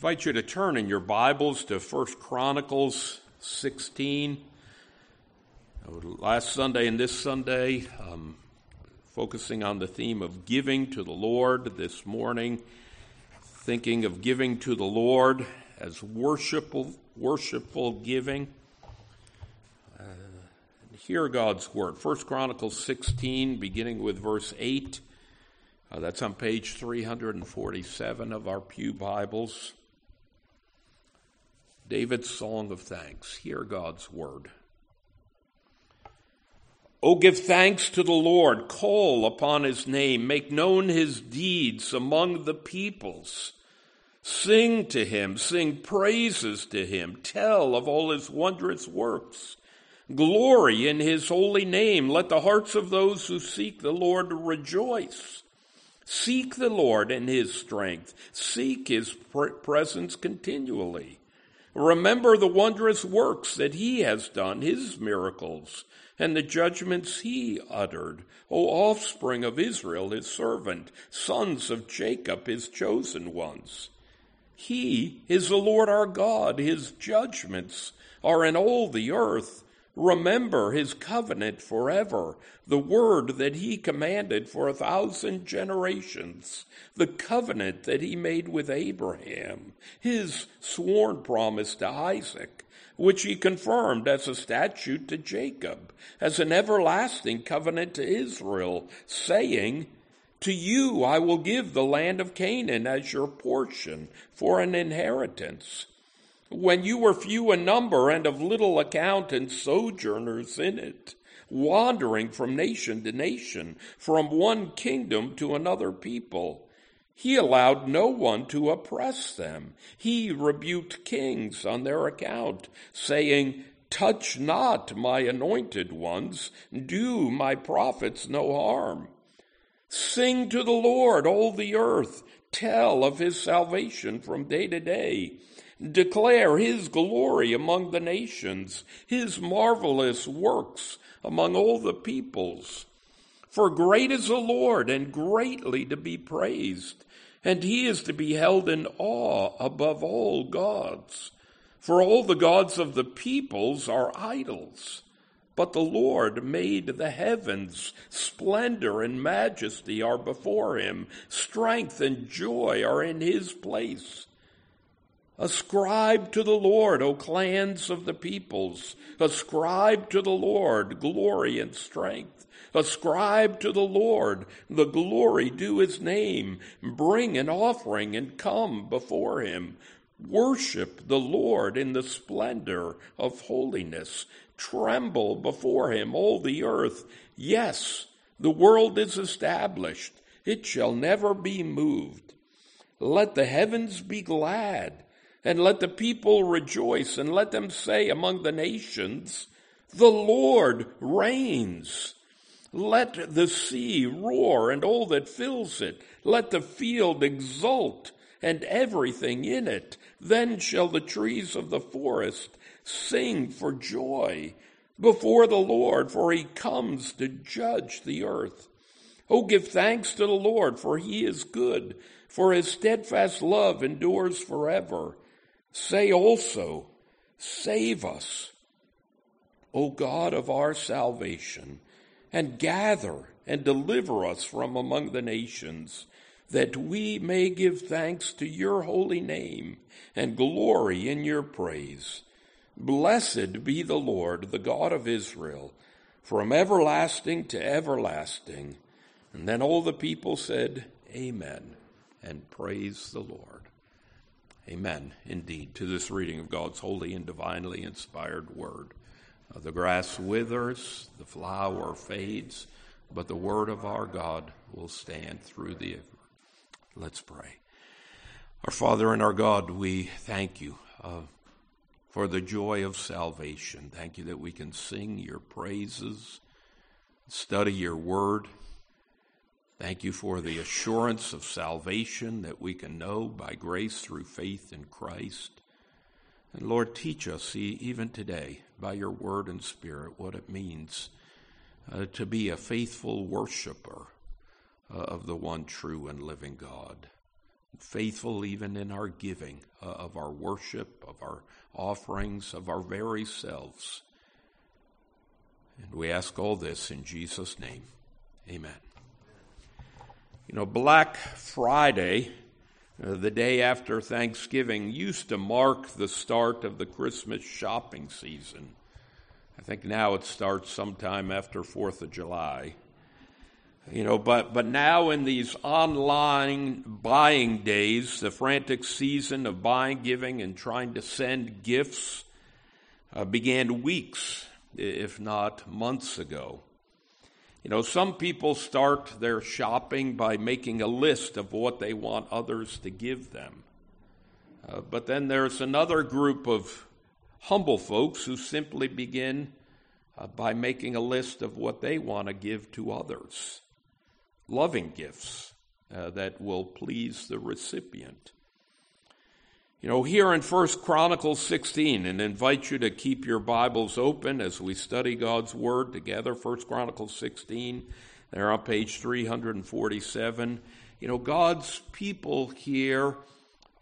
invite you to turn in your Bibles to 1 Chronicles 16. Last Sunday and this Sunday, um, focusing on the theme of giving to the Lord. This morning, thinking of giving to the Lord as worshipful, worshipful giving. Uh, hear God's word. 1 Chronicles 16, beginning with verse 8. Uh, that's on page 347 of our Pew Bibles. David's Song of Thanks. Hear God's Word. Oh, give thanks to the Lord, call upon his name, make known his deeds among the peoples. Sing to him, sing praises to him, tell of all his wondrous works. Glory in his holy name. Let the hearts of those who seek the Lord rejoice. Seek the Lord in his strength. Seek his presence continually. Remember the wondrous works that he has done, his miracles, and the judgments he uttered. O offspring of Israel, his servant, sons of Jacob, his chosen ones. He is the Lord our God. His judgments are in all the earth. Remember his covenant forever, the word that he commanded for a thousand generations, the covenant that he made with Abraham, his sworn promise to Isaac, which he confirmed as a statute to Jacob, as an everlasting covenant to Israel, saying, To you I will give the land of Canaan as your portion for an inheritance when you were few in number and of little account and sojourners in it, wandering from nation to nation, from one kingdom to another people. He allowed no one to oppress them. He rebuked kings on their account, saying, Touch not my anointed ones, do my prophets no harm. Sing to the Lord, all the earth, tell of his salvation from day to day Declare his glory among the nations, his marvelous works among all the peoples. For great is the Lord and greatly to be praised, and he is to be held in awe above all gods. For all the gods of the peoples are idols. But the Lord made the heavens. Splendor and majesty are before him. Strength and joy are in his place. Ascribe to the Lord, O clans of the peoples. Ascribe to the Lord glory and strength. Ascribe to the Lord the glory due his name. Bring an offering and come before him. Worship the Lord in the splendor of holiness. Tremble before him, all the earth. Yes, the world is established. It shall never be moved. Let the heavens be glad and let the people rejoice, and let them say among the nations, The Lord reigns. Let the sea roar and all that fills it. Let the field exult and everything in it. Then shall the trees of the forest sing for joy before the Lord, for he comes to judge the earth. Oh, give thanks to the Lord, for he is good, for his steadfast love endures forever. Say also, Save us, O God of our salvation, and gather and deliver us from among the nations, that we may give thanks to your holy name and glory in your praise. Blessed be the Lord, the God of Israel, from everlasting to everlasting. And then all the people said, Amen, and praise the Lord. Amen, indeed, to this reading of God's holy and divinely inspired word. Uh, the grass withers, the flower fades, but the word of our God will stand through the ever. Let's pray. Our Father and our God, we thank you uh, for the joy of salvation. Thank you that we can sing your praises, study your word, Thank you for the assurance of salvation that we can know by grace through faith in Christ. And Lord, teach us even today by your word and spirit what it means uh, to be a faithful worshiper uh, of the one true and living God. Faithful even in our giving uh, of our worship, of our offerings, of our very selves. And we ask all this in Jesus' name. Amen. You know, Black Friday, uh, the day after Thanksgiving, used to mark the start of the Christmas shopping season. I think now it starts sometime after 4th of July. You know, but, but now in these online buying days, the frantic season of buying, giving, and trying to send gifts uh, began weeks, if not months ago. You know, some people start their shopping by making a list of what they want others to give them. Uh, but then there's another group of humble folks who simply begin uh, by making a list of what they want to give to others loving gifts uh, that will please the recipient. You know, here in First Chronicles 16, and invite you to keep your Bibles open as we study God's Word together. First Chronicles 16, there on page 347. You know, God's people here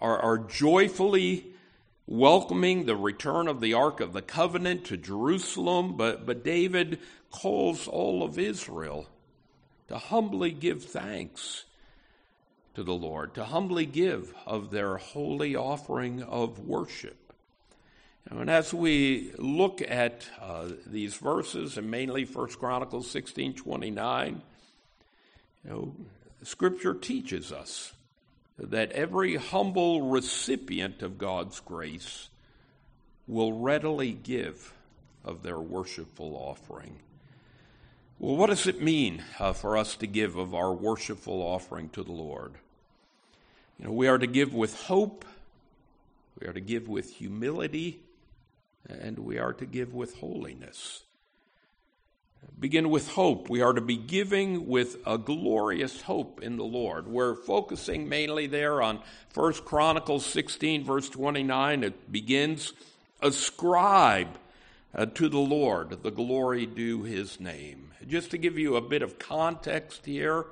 are, are joyfully welcoming the return of the Ark of the Covenant to Jerusalem, but, but David calls all of Israel to humbly give thanks to the Lord, to humbly give of their holy offering of worship. And as we look at uh, these verses, and mainly 1 Chronicles 16 29, you know, Scripture teaches us that every humble recipient of God's grace will readily give of their worshipful offering. Well, what does it mean uh, for us to give of our worshipful offering to the Lord? You know, we are to give with hope, we are to give with humility, and we are to give with holiness. Begin with hope. We are to be giving with a glorious hope in the Lord. We're focusing mainly there on 1 Chronicles 16, verse 29. It begins, Ascribe uh, to the Lord the glory due his name. Just to give you a bit of context here,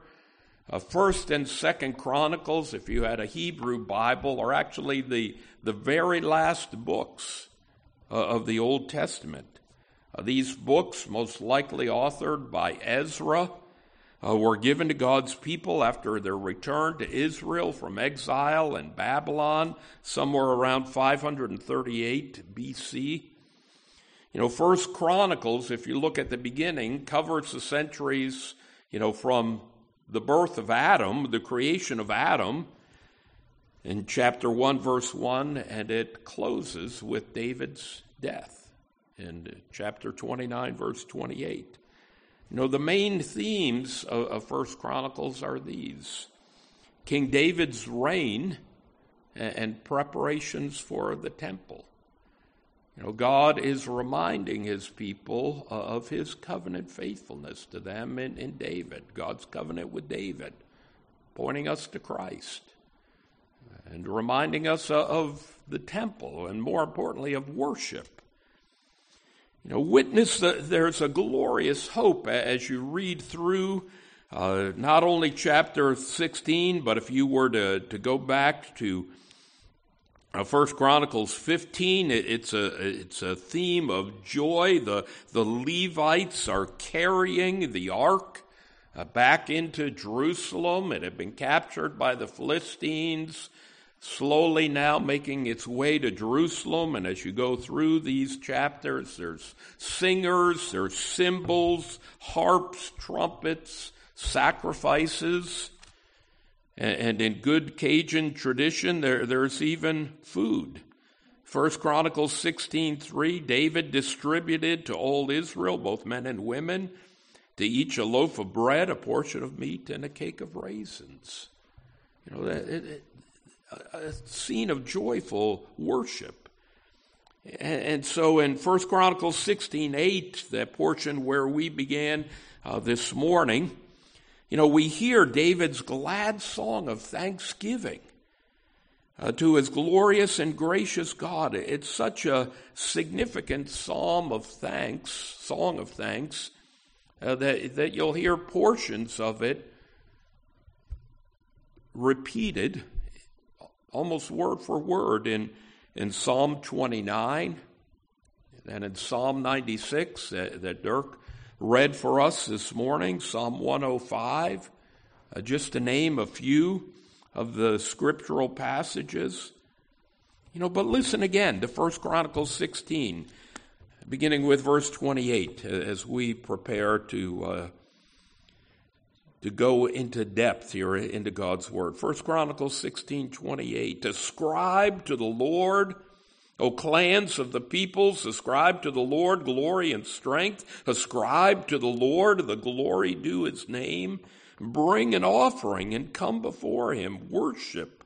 uh, First and Second Chronicles, if you had a Hebrew Bible, are actually the, the very last books uh, of the Old Testament. Uh, these books, most likely authored by Ezra, uh, were given to God's people after their return to Israel from exile in Babylon, somewhere around 538 BC. You know, First Chronicles, if you look at the beginning, covers the centuries, you know, from the birth of Adam, the creation of Adam, in chapter 1, verse 1, and it closes with David's death in chapter 29, verse 28. You know, the main themes of, of First Chronicles are these King David's reign and, and preparations for the temple. You know, God is reminding his people of his covenant faithfulness to them in, in David, God's covenant with David, pointing us to Christ and reminding us of the temple and more importantly of worship. You know, witness that there's a glorious hope as you read through uh, not only chapter 16, but if you were to, to go back to First Chronicles 15, it's a it's a theme of joy. The the Levites are carrying the ark uh, back into Jerusalem. It had been captured by the Philistines, slowly now making its way to Jerusalem. And as you go through these chapters, there's singers, there's cymbals, harps, trumpets, sacrifices. And in good Cajun tradition, there, there's even food. First Chronicles 16:3, David distributed to all Israel, both men and women, to each a loaf of bread, a portion of meat, and a cake of raisins. You know, it, it, a scene of joyful worship. And, and so in First Chronicles 16:8, that portion where we began uh, this morning, you know, we hear David's glad song of thanksgiving uh, to his glorious and gracious God. It's such a significant psalm of thanks, song of thanks, uh, that, that you'll hear portions of it repeated almost word for word in, in Psalm 29 and in Psalm 96 that, that Dirk read for us this morning, Psalm 105, uh, just to name a few of the scriptural passages. You know, but listen again to 1 Chronicles 16, beginning with verse 28, as we prepare to uh, to go into depth here into God's word. 1 Chronicles 16, 28. Ascribe to the Lord O clans of the peoples, ascribe to the Lord glory and strength. Ascribe to the Lord the glory due his name. Bring an offering and come before him. Worship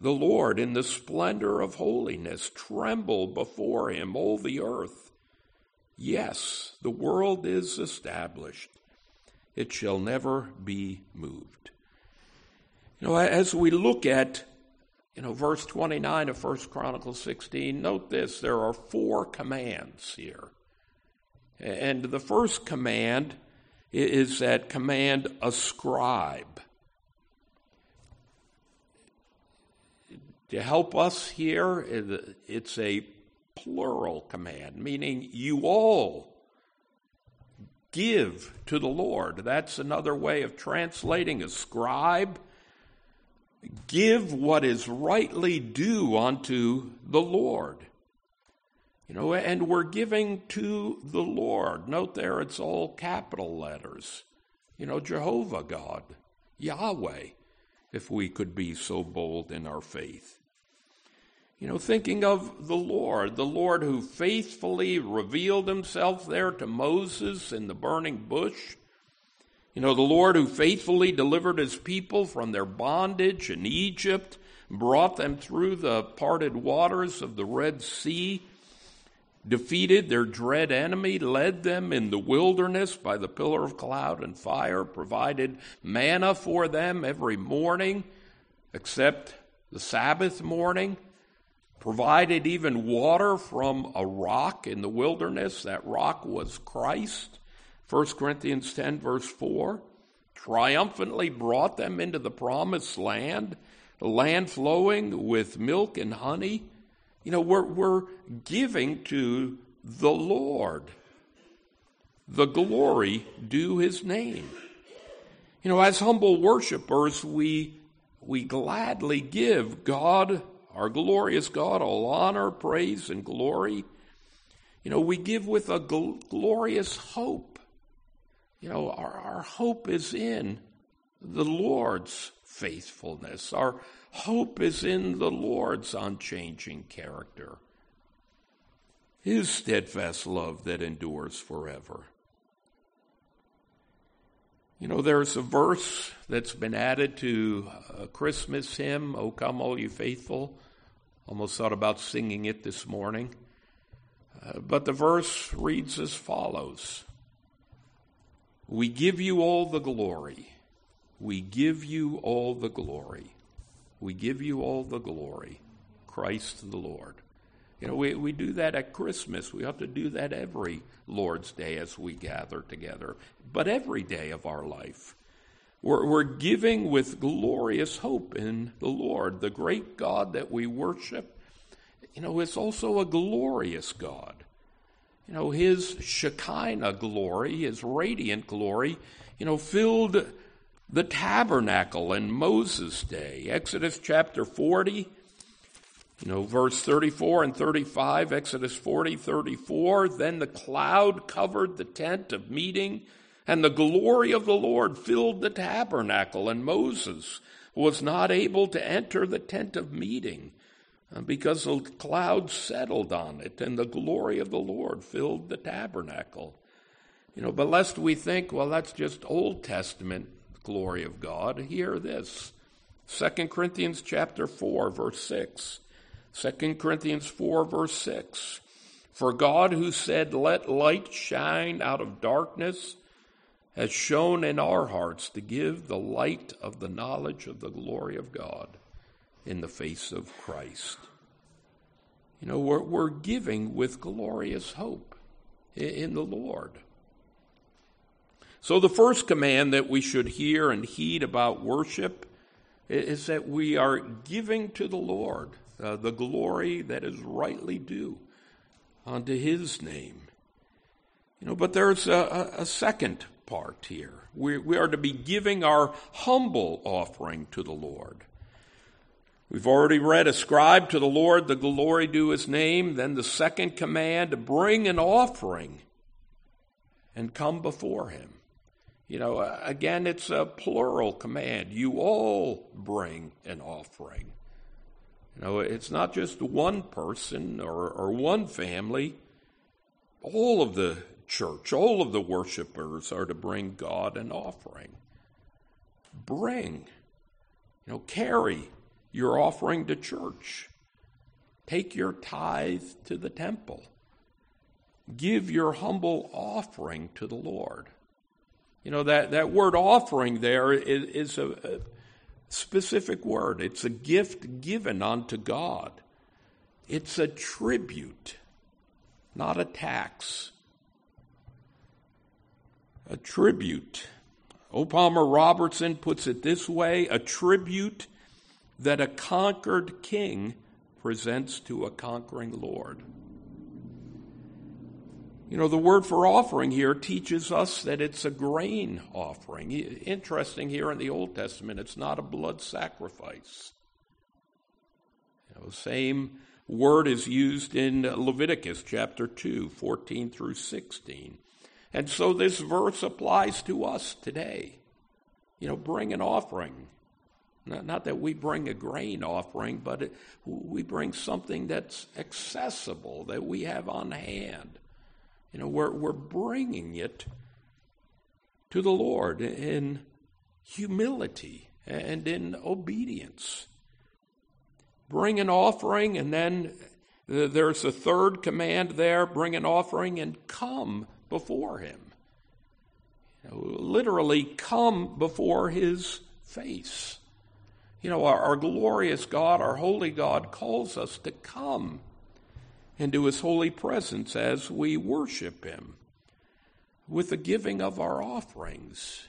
the Lord in the splendor of holiness. Tremble before him, all the earth. Yes, the world is established. It shall never be moved. You know, as we look at you know, verse 29 of 1 Chronicles 16, note this there are four commands here. And the first command is that command ascribe. To help us here, it's a plural command, meaning you all give to the Lord. That's another way of translating ascribe give what is rightly due unto the Lord. You know, and we're giving to the Lord. Note there it's all capital letters. You know, Jehovah God, Yahweh, if we could be so bold in our faith. You know, thinking of the Lord, the Lord who faithfully revealed himself there to Moses in the burning bush you know, the Lord who faithfully delivered his people from their bondage in Egypt, brought them through the parted waters of the Red Sea, defeated their dread enemy, led them in the wilderness by the pillar of cloud and fire, provided manna for them every morning, except the Sabbath morning, provided even water from a rock in the wilderness. That rock was Christ. 1 Corinthians 10, verse 4, triumphantly brought them into the promised land, a land flowing with milk and honey. You know, we're, we're giving to the Lord the glory due his name. You know, as humble worshipers, we, we gladly give God, our glorious God, all honor, praise, and glory. You know, we give with a gl- glorious hope you know, our, our hope is in the Lord's faithfulness. Our hope is in the Lord's unchanging character, His steadfast love that endures forever. You know, there's a verse that's been added to a Christmas hymn, O Come All You Faithful. Almost thought about singing it this morning. Uh, but the verse reads as follows we give you all the glory. We give you all the glory. We give you all the glory. Christ the Lord. You know, we, we do that at Christmas. We ought to do that every Lord's Day as we gather together, but every day of our life. We're, we're giving with glorious hope in the Lord, the great God that we worship. You know, is also a glorious God you know, his Shekinah glory, his radiant glory, you know, filled the tabernacle in Moses' day. Exodus chapter 40, you know, verse 34 and 35, Exodus 40, 34. Then the cloud covered the tent of meeting, and the glory of the Lord filled the tabernacle, and Moses was not able to enter the tent of meeting Uh, because the cloud settled on it and the glory of the Lord filled the tabernacle. You know, but lest we think, well, that's just Old Testament glory of God, hear this. 2 Corinthians chapter 4, verse 6. 2 Corinthians 4, verse 6. For God, who said, Let light shine out of darkness, has shone in our hearts to give the light of the knowledge of the glory of God in the face of Christ. You know, we're, we're giving with glorious hope in the Lord. So, the first command that we should hear and heed about worship is that we are giving to the Lord uh, the glory that is rightly due unto his name. You know, but there's a, a second part here. We, we are to be giving our humble offering to the Lord. We've already read, ascribe to the Lord the glory due his name. Then the second command, bring an offering and come before him. You know, again, it's a plural command. You all bring an offering. You know, it's not just one person or, or one family. All of the church, all of the worshipers are to bring God an offering. Bring, you know, carry your offering to church. Take your tithe to the temple. Give your humble offering to the Lord. You know, that, that word offering there is, is a, a specific word. It's a gift given unto God. It's a tribute, not a tax. A tribute. O. Palmer Robertson puts it this way a tribute that a conquered king presents to a conquering Lord. You know, the word for offering here teaches us that it's a grain offering. Interesting here in the Old Testament, it's not a blood sacrifice. You know, same word is used in Leviticus chapter 2, 14 through 16. And so this verse applies to us today. You know, bring an offering. Not, that we bring a grain offering, but it, we bring something that's accessible, that we have on hand. You know, we're, we're bringing it to the Lord in humility and in obedience. Bring an offering, and then there's a third command there bring an offering and come before Him. You know, literally, come before His face. You know, our, our glorious God, our holy God, calls us to come into his holy presence as we worship him with the giving of our offerings.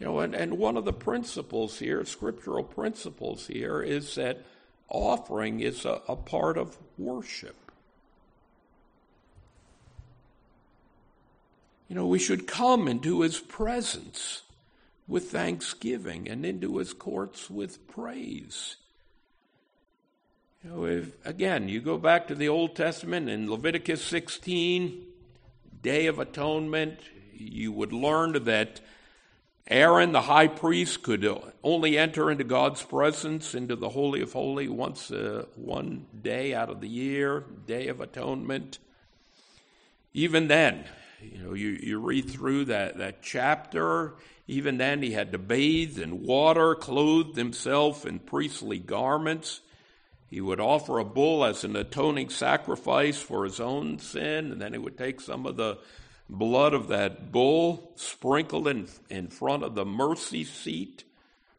You know, and, and one of the principles here, scriptural principles here, is that offering is a, a part of worship. You know, we should come into his presence with thanksgiving and into his courts with praise. You know, if, again, you go back to the Old Testament in Leviticus 16, Day of Atonement, you would learn that Aaron, the high priest, could only enter into God's presence, into the Holy of Holies, once uh, one day out of the year, Day of Atonement. Even then, you know, you, you read through that, that chapter, even then he had to bathe in water, clothed himself in priestly garments. He would offer a bull as an atoning sacrifice for his own sin, and then he would take some of the blood of that bull, sprinkled in, in front of the mercy seat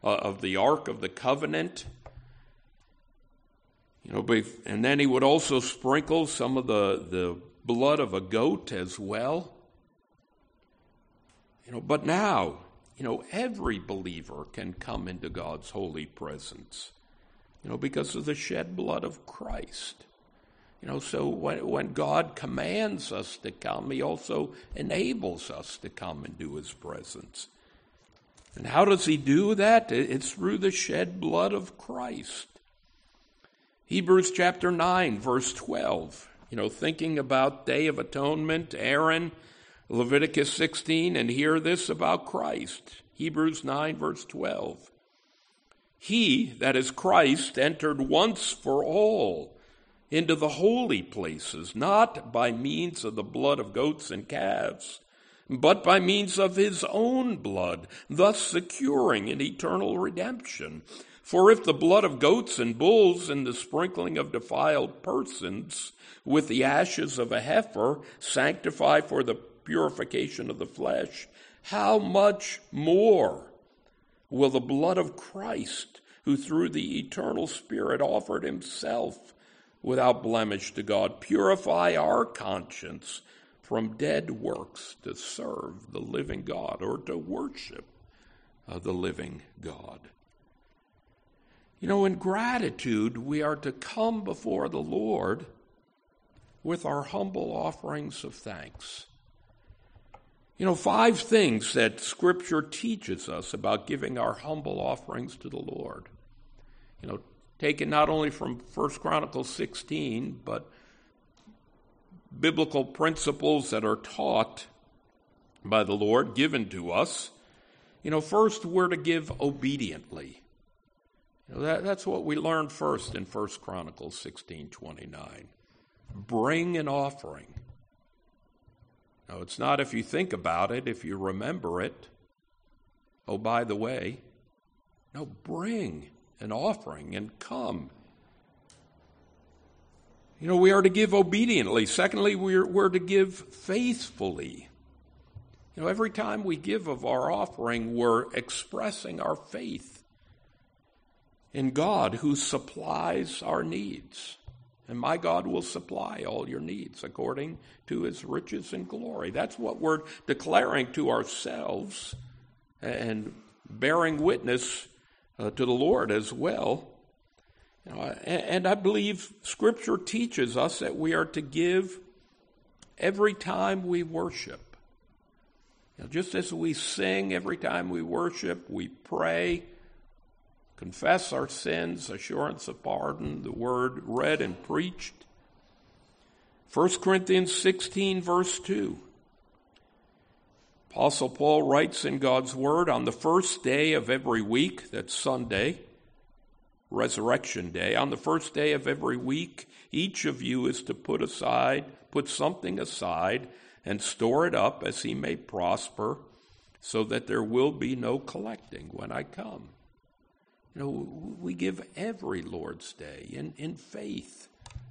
uh, of the Ark of the Covenant. You know, and then he would also sprinkle some of the, the blood of a goat as well. You know, but now, you know, every believer can come into God's holy presence you know, because of the shed blood of Christ. You know, so when, when God commands us to come, He also enables us to come into His presence. And how does He do that? It's through the shed blood of Christ. Hebrews chapter 9, verse 12. You know, thinking about Day of Atonement, Aaron, Leviticus 16, and hear this about Christ. Hebrews 9, verse 12. He, that is Christ, entered once for all into the holy places, not by means of the blood of goats and calves, but by means of his own blood, thus securing an eternal redemption. For if the blood of goats and bulls and the sprinkling of defiled persons with the ashes of a heifer sanctify for the purification of the flesh, how much more will the blood of Christ, who through the eternal Spirit offered himself without blemish to God, purify our conscience from dead works to serve the living God or to worship uh, the living God. You know, in gratitude, we are to come before the Lord with our humble offerings of thanks. You know, five things that Scripture teaches us about giving our humble offerings to the Lord. You know, taken not only from 1 Chronicles 16, but biblical principles that are taught by the Lord, given to us. You know, first, we're to give obediently. You know, that, that's what we learned first in 1 Chronicles 16 29. Bring an offering. No, it's not if you think about it, if you remember it. Oh, by the way, no, bring an offering and come. You know, we are to give obediently. Secondly, we're, we're to give faithfully. You know, every time we give of our offering, we're expressing our faith in God who supplies our needs. And my God will supply all your needs according to his riches and glory. That's what we're declaring to ourselves and bearing witness uh, to the Lord as well. You know, and, and I believe Scripture teaches us that we are to give every time we worship. You know, just as we sing every time we worship, we pray, confess our sins, assurance of pardon, the word read and preached. 1 Corinthians 16, verse 2. Apostle Paul writes in God's Word on the first day of every week, that's Sunday, Resurrection Day, on the first day of every week, each of you is to put aside, put something aside, and store it up as he may prosper, so that there will be no collecting when I come. You know, we give every Lord's Day in, in faith,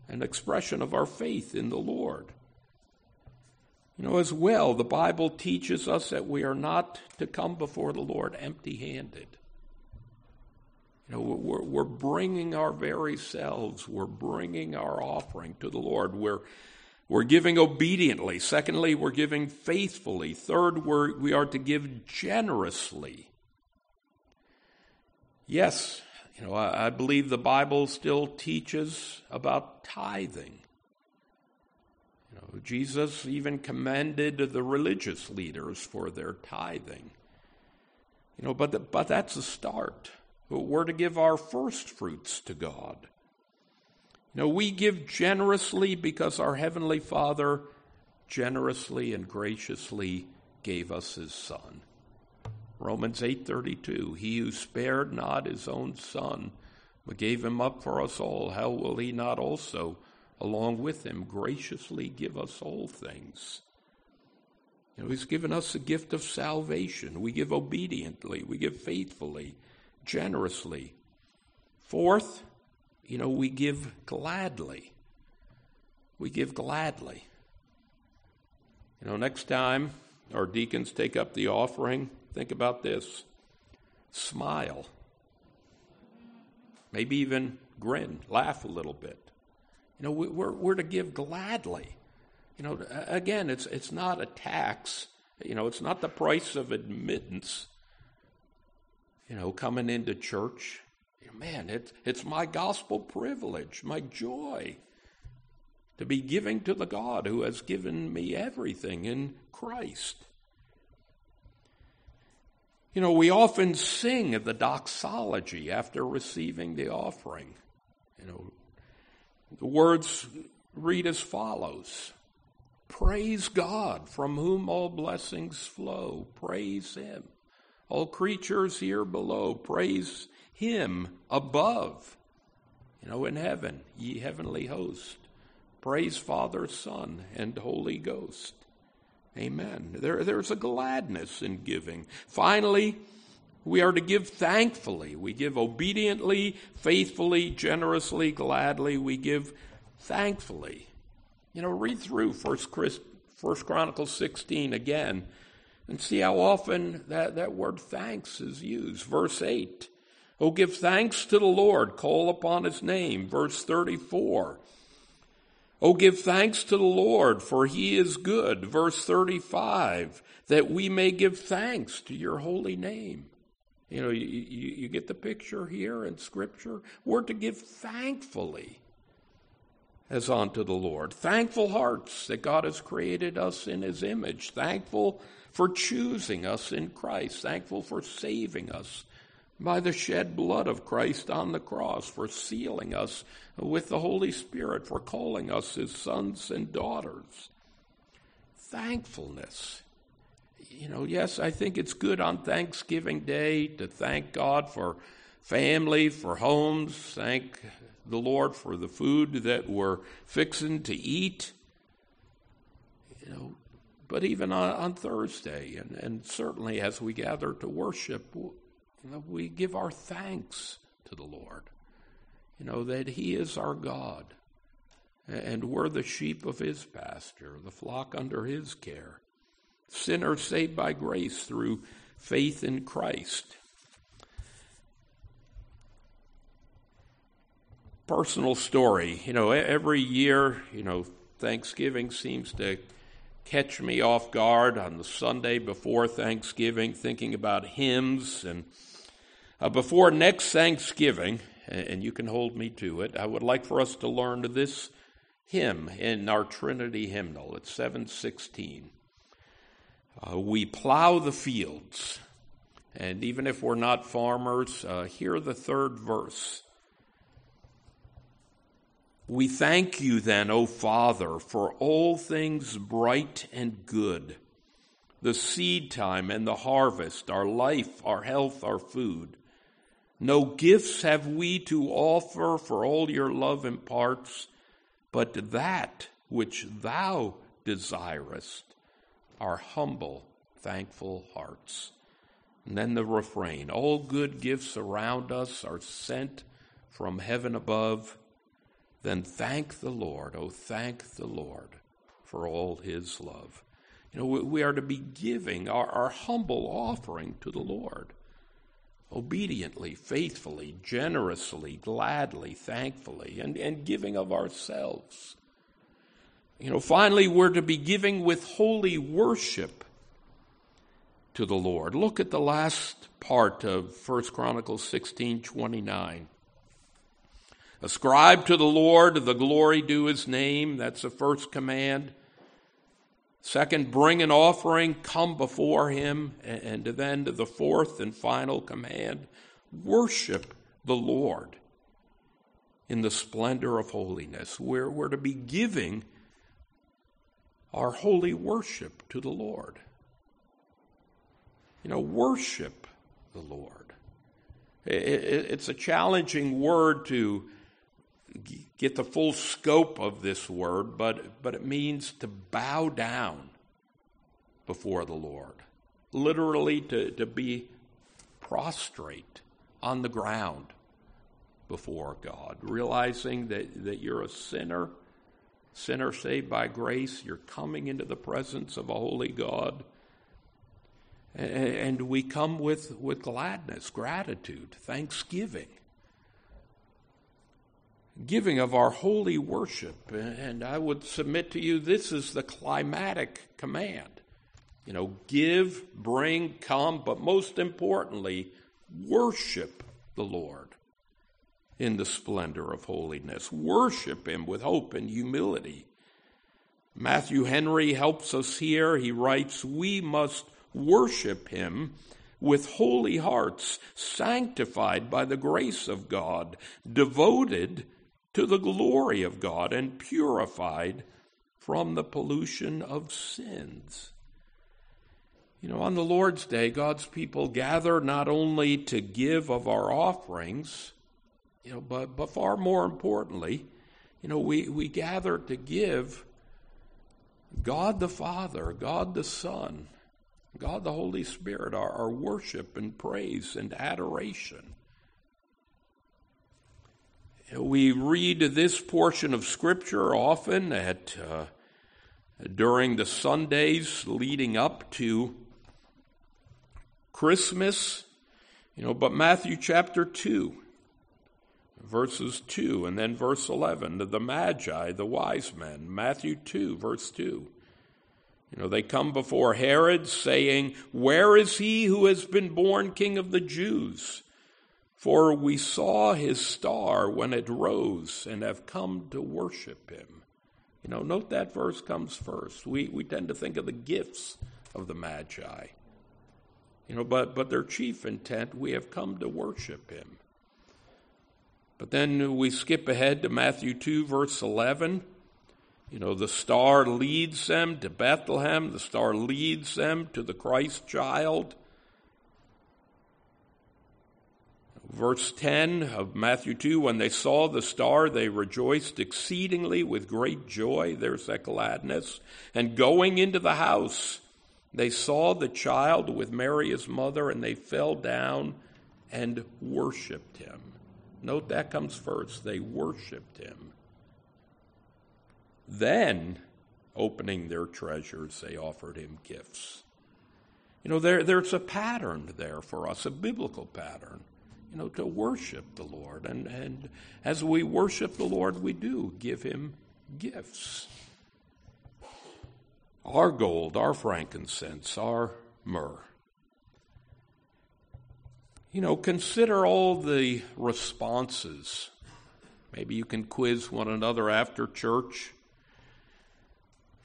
an expression of our faith in the Lord. You know, as well, the Bible teaches us that we are not to come before the Lord empty handed. You know, we're, we're bringing our very selves, we're bringing our offering to the Lord. We're, we're giving obediently. Secondly, we're giving faithfully. Third, we're, we are to give generously. Yes, you know, I, I believe the Bible still teaches about tithing. You know, Jesus even commended the religious leaders for their tithing. You know, but, the, but that's a start. We're to give our first fruits to God. You know, we give generously because our Heavenly Father generously and graciously gave us His Son. Romans 8:32 He who spared not his own son but gave him up for us all how will he not also along with him graciously give us all things? You know, he's given us the gift of salvation. We give obediently. We give faithfully generously. Fourth you know we give gladly. We give gladly. You know next time our deacons take up the offering Think about this smile, maybe even grin, laugh a little bit. You know, we're, we're to give gladly. You know, again, it's, it's not a tax, you know, it's not the price of admittance, you know, coming into church. Man, it's, it's my gospel privilege, my joy to be giving to the God who has given me everything in Christ. You know, we often sing the doxology after receiving the offering. You know, the words read as follows Praise God, from whom all blessings flow. Praise Him. All creatures here below, praise Him above. You know, in heaven, ye heavenly host. Praise Father, Son, and Holy Ghost. Amen. There, there's a gladness in giving. Finally, we are to give thankfully. We give obediently, faithfully, generously, gladly. We give thankfully. You know, read through First, Chris, First Chronicles 16 again and see how often that, that word thanks is used. Verse 8. Oh, give thanks to the Lord, call upon his name. Verse 34. Oh, give thanks to the Lord, for he is good. Verse 35, that we may give thanks to your holy name. You know, you, you, you get the picture here in Scripture. We're to give thankfully as unto the Lord. Thankful hearts that God has created us in His image. Thankful for choosing us in Christ. Thankful for saving us by the shed blood of Christ on the cross, for sealing us with the Holy Spirit, for calling us His sons and daughters. Thankfulness. You know, yes, I think it's good on Thanksgiving Day to thank God for family, for homes, thank the Lord for the food that we're fixing to eat. You know, but even on, on Thursday, and, and certainly as we gather to worship, you know, we give our thanks to the Lord. You know, that He is our God, and we're the sheep of His pasture, the flock under His care. Sinners saved by grace through faith in Christ. personal story. You know, every year, you know, Thanksgiving seems to catch me off guard on the Sunday before Thanksgiving, thinking about hymns. And uh, before next Thanksgiving, and you can hold me to it, I would like for us to learn this hymn in our Trinity hymnal. It's 716. Uh, we plow the fields. And even if we're not farmers, uh, hear the third verse. We thank you then, O Father, for all things bright and good, the seed time and the harvest, our life, our health, our food. No gifts have we to offer for all your love imparts, but that which thou desirest, our humble, thankful hearts. And then the refrain All good gifts around us are sent from heaven above then thank the Lord. Oh, thank the Lord for all his love. You know, we are to be giving our, our humble offering to the Lord obediently, faithfully, generously, gladly, thankfully, and, and giving of ourselves. You know, finally, we're to be giving with holy worship to the Lord. Look at the last part of 1 Chronicles 16 29. Ascribe to the Lord the glory due his name. That's the first command. Second, bring an offering, come before him. And then to the fourth and final command, worship the Lord in the splendor of holiness. We're, we're to be giving our holy worship to the Lord. You know, worship the Lord. It's a challenging word to get the full scope of this word, but, but it means to bow down before the Lord. Literally, to, to be prostrate on the ground before God, realizing that, that you're a sinner, sinner saved by grace. You're coming into the presence of a holy God. And we come with, with gladness, gratitude, thanksgiving giving of our holy worship. And I would submit to you this is the climatic command. You know, give, bring, come, but most importantly, worship the Lord in the splendor of holiness. Worship Him with hope and humility. Matthew Henry helps us here. He writes, We must worship Him with holy hearts, sanctified by the grace of God, devoted to the glory of God and purified from the pollution of sins. You know, on the Lord's Day, God's people gather not only to give of our offerings, you know, but, but far more importantly, you know, we, we gather to give God the Father, God the Son, God the Holy Spirit our, our worship and praise and adoration. We read this portion of Scripture often at uh, during the Sundays leading up to Christmas, you know, but Matthew chapter 2, verses 2, and then verse 11, the Magi, the wise men, Matthew 2, verse 2. You You know, they come before Herod saying, Where is he who has been born king of the Jews? For we saw his star when it rose and have come to worship him. You know, note that verse comes first. We, we tend to think of the gifts of the Magi. You know, but, but their chief intent, we have come to worship him. But then we skip ahead to Matthew 2, verse 11. You know, the star leads them to Bethlehem, the star leads them to the Christ child. Verse 10 of Matthew 2 When they saw the star, they rejoiced exceedingly with great joy. There's that gladness. And going into the house, they saw the child with Mary, his mother, and they fell down and worshiped him. Note that comes first. They worshiped him. Then, opening their treasures, they offered him gifts. You know, there, there's a pattern there for us, a biblical pattern, you know, to worship the Lord. And, and as we worship the Lord, we do give him gifts. Our gold, our frankincense, our myrrh. You know, consider all the responses. Maybe you can quiz one another after church.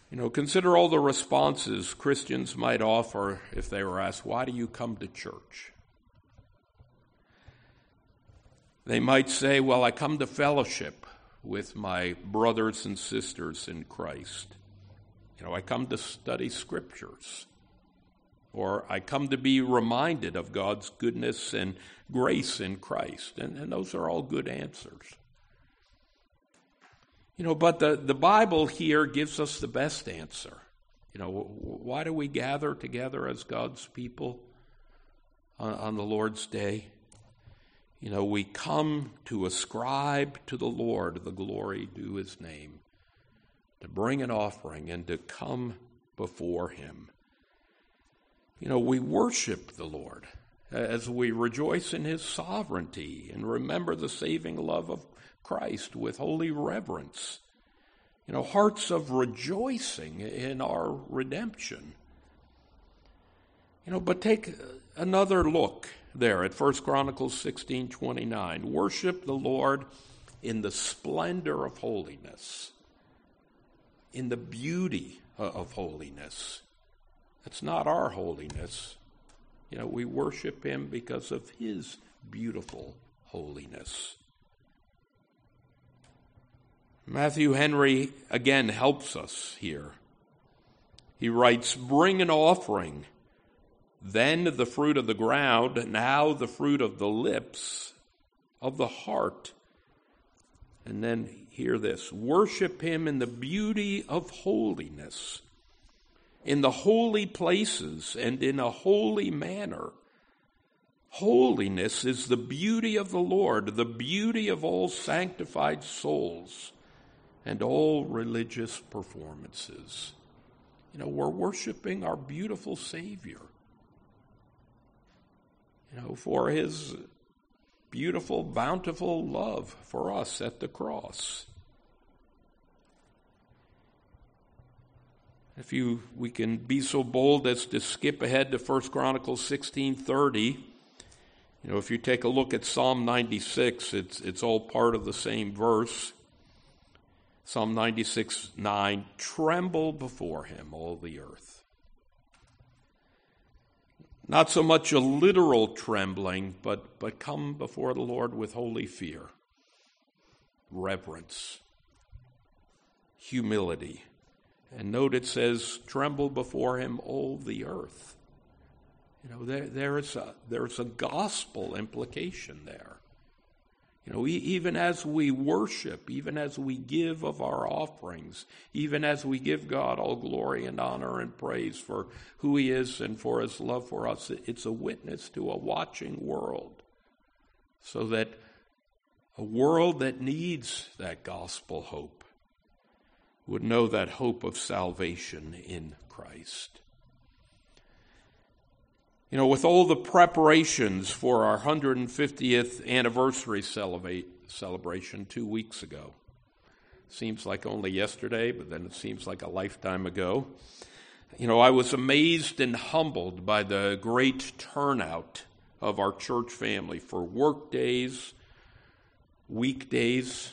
You know, consider all the responses Christians might offer if they were asked, Why do you come to church? They might say, Well, I come to fellowship with my brothers and sisters in Christ. You know, I come to study scriptures or I come to be reminded of God's goodness and grace in Christ. And, and those are all good answers. You know, but the, the Bible here gives us the best answer. You know, why do we gather together as God's people on, on the Lord's day? You know, we come to ascribe to the Lord the glory due his name, to bring an offering and to come before him. You know, we worship the Lord as we rejoice in his sovereignty and remember the saving love of Christ with holy reverence. You know, hearts of rejoicing in our redemption. You know, but take another look there at 1 Chronicles 16 29. Worship the Lord in the splendor of holiness, in the beauty of holiness. That's not our holiness. You know, we worship Him because of His beautiful holiness. Matthew Henry again helps us here. He writes, Bring an offering, then the fruit of the ground, now the fruit of the lips, of the heart. And then hear this worship him in the beauty of holiness in the holy places and in a holy manner. Holiness is the beauty of the Lord, the beauty of all sanctified souls and all religious performances. You know, we're worshiping our beautiful Savior. You know, for his beautiful, bountiful love for us at the cross. If you we can be so bold as to skip ahead to 1 Chronicles 16:30, you know, if you take a look at Psalm 96, it's it's all part of the same verse. Psalm 96 9, tremble before him, all the earth. Not so much a literal trembling, but, but come before the Lord with holy fear, reverence, humility. And note it says, tremble before him all the earth. You know, there, there is a, there's a gospel implication there. You know, even as we worship, even as we give of our offerings, even as we give God all glory and honor and praise for who He is and for His love for us, it's a witness to a watching world. So that a world that needs that gospel hope would know that hope of salvation in Christ. You know, with all the preparations for our 150th anniversary celebration two weeks ago, seems like only yesterday, but then it seems like a lifetime ago. You know, I was amazed and humbled by the great turnout of our church family for work days, weekdays.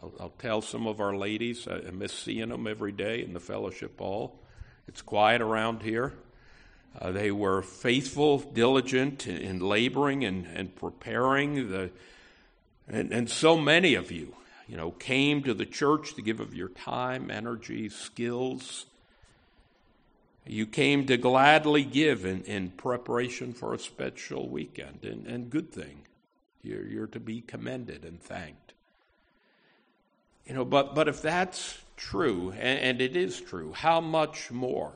I'll, I'll tell some of our ladies, I miss seeing them every day in the fellowship hall. It's quiet around here. Uh, they were faithful, diligent in, in laboring and, and preparing. The, and, and so many of you, you know, came to the church to give of your time, energy, skills. You came to gladly give in, in preparation for a special weekend, and, and good thing. You're, you're to be commended and thanked. You know, but, but if that's true, and, and it is true, how much more?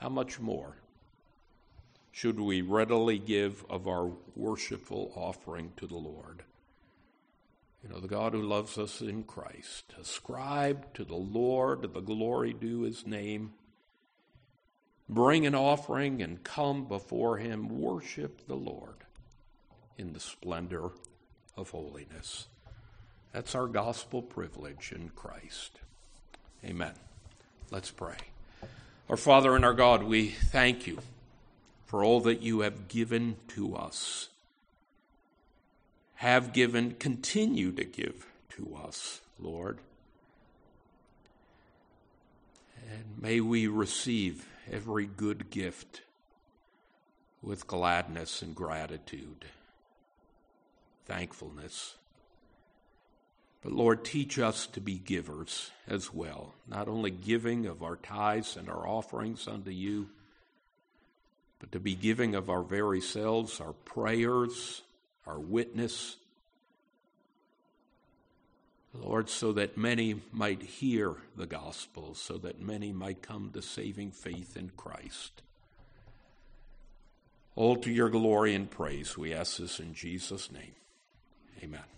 How much more should we readily give of our worshipful offering to the Lord? You know, the God who loves us in Christ. Ascribe to the Lord the glory due his name bring an offering and come before him, worship the Lord in the splendor of holiness. That's our gospel privilege in Christ. Amen. Let's pray. Our Father and our God, we thank you for all that you have given to us, have given, continue to give to us, Lord. And may we receive every good gift with gladness and gratitude, thankfulness. But Lord, teach us to be givers as well, not only giving of our tithes and our offerings unto you, but to be giving of our very selves, our prayers, our witness, Lord, so that many might hear the gospel, so that many might come to saving faith in Christ. All to your glory and praise, we ask this in Jesus' name. Amen.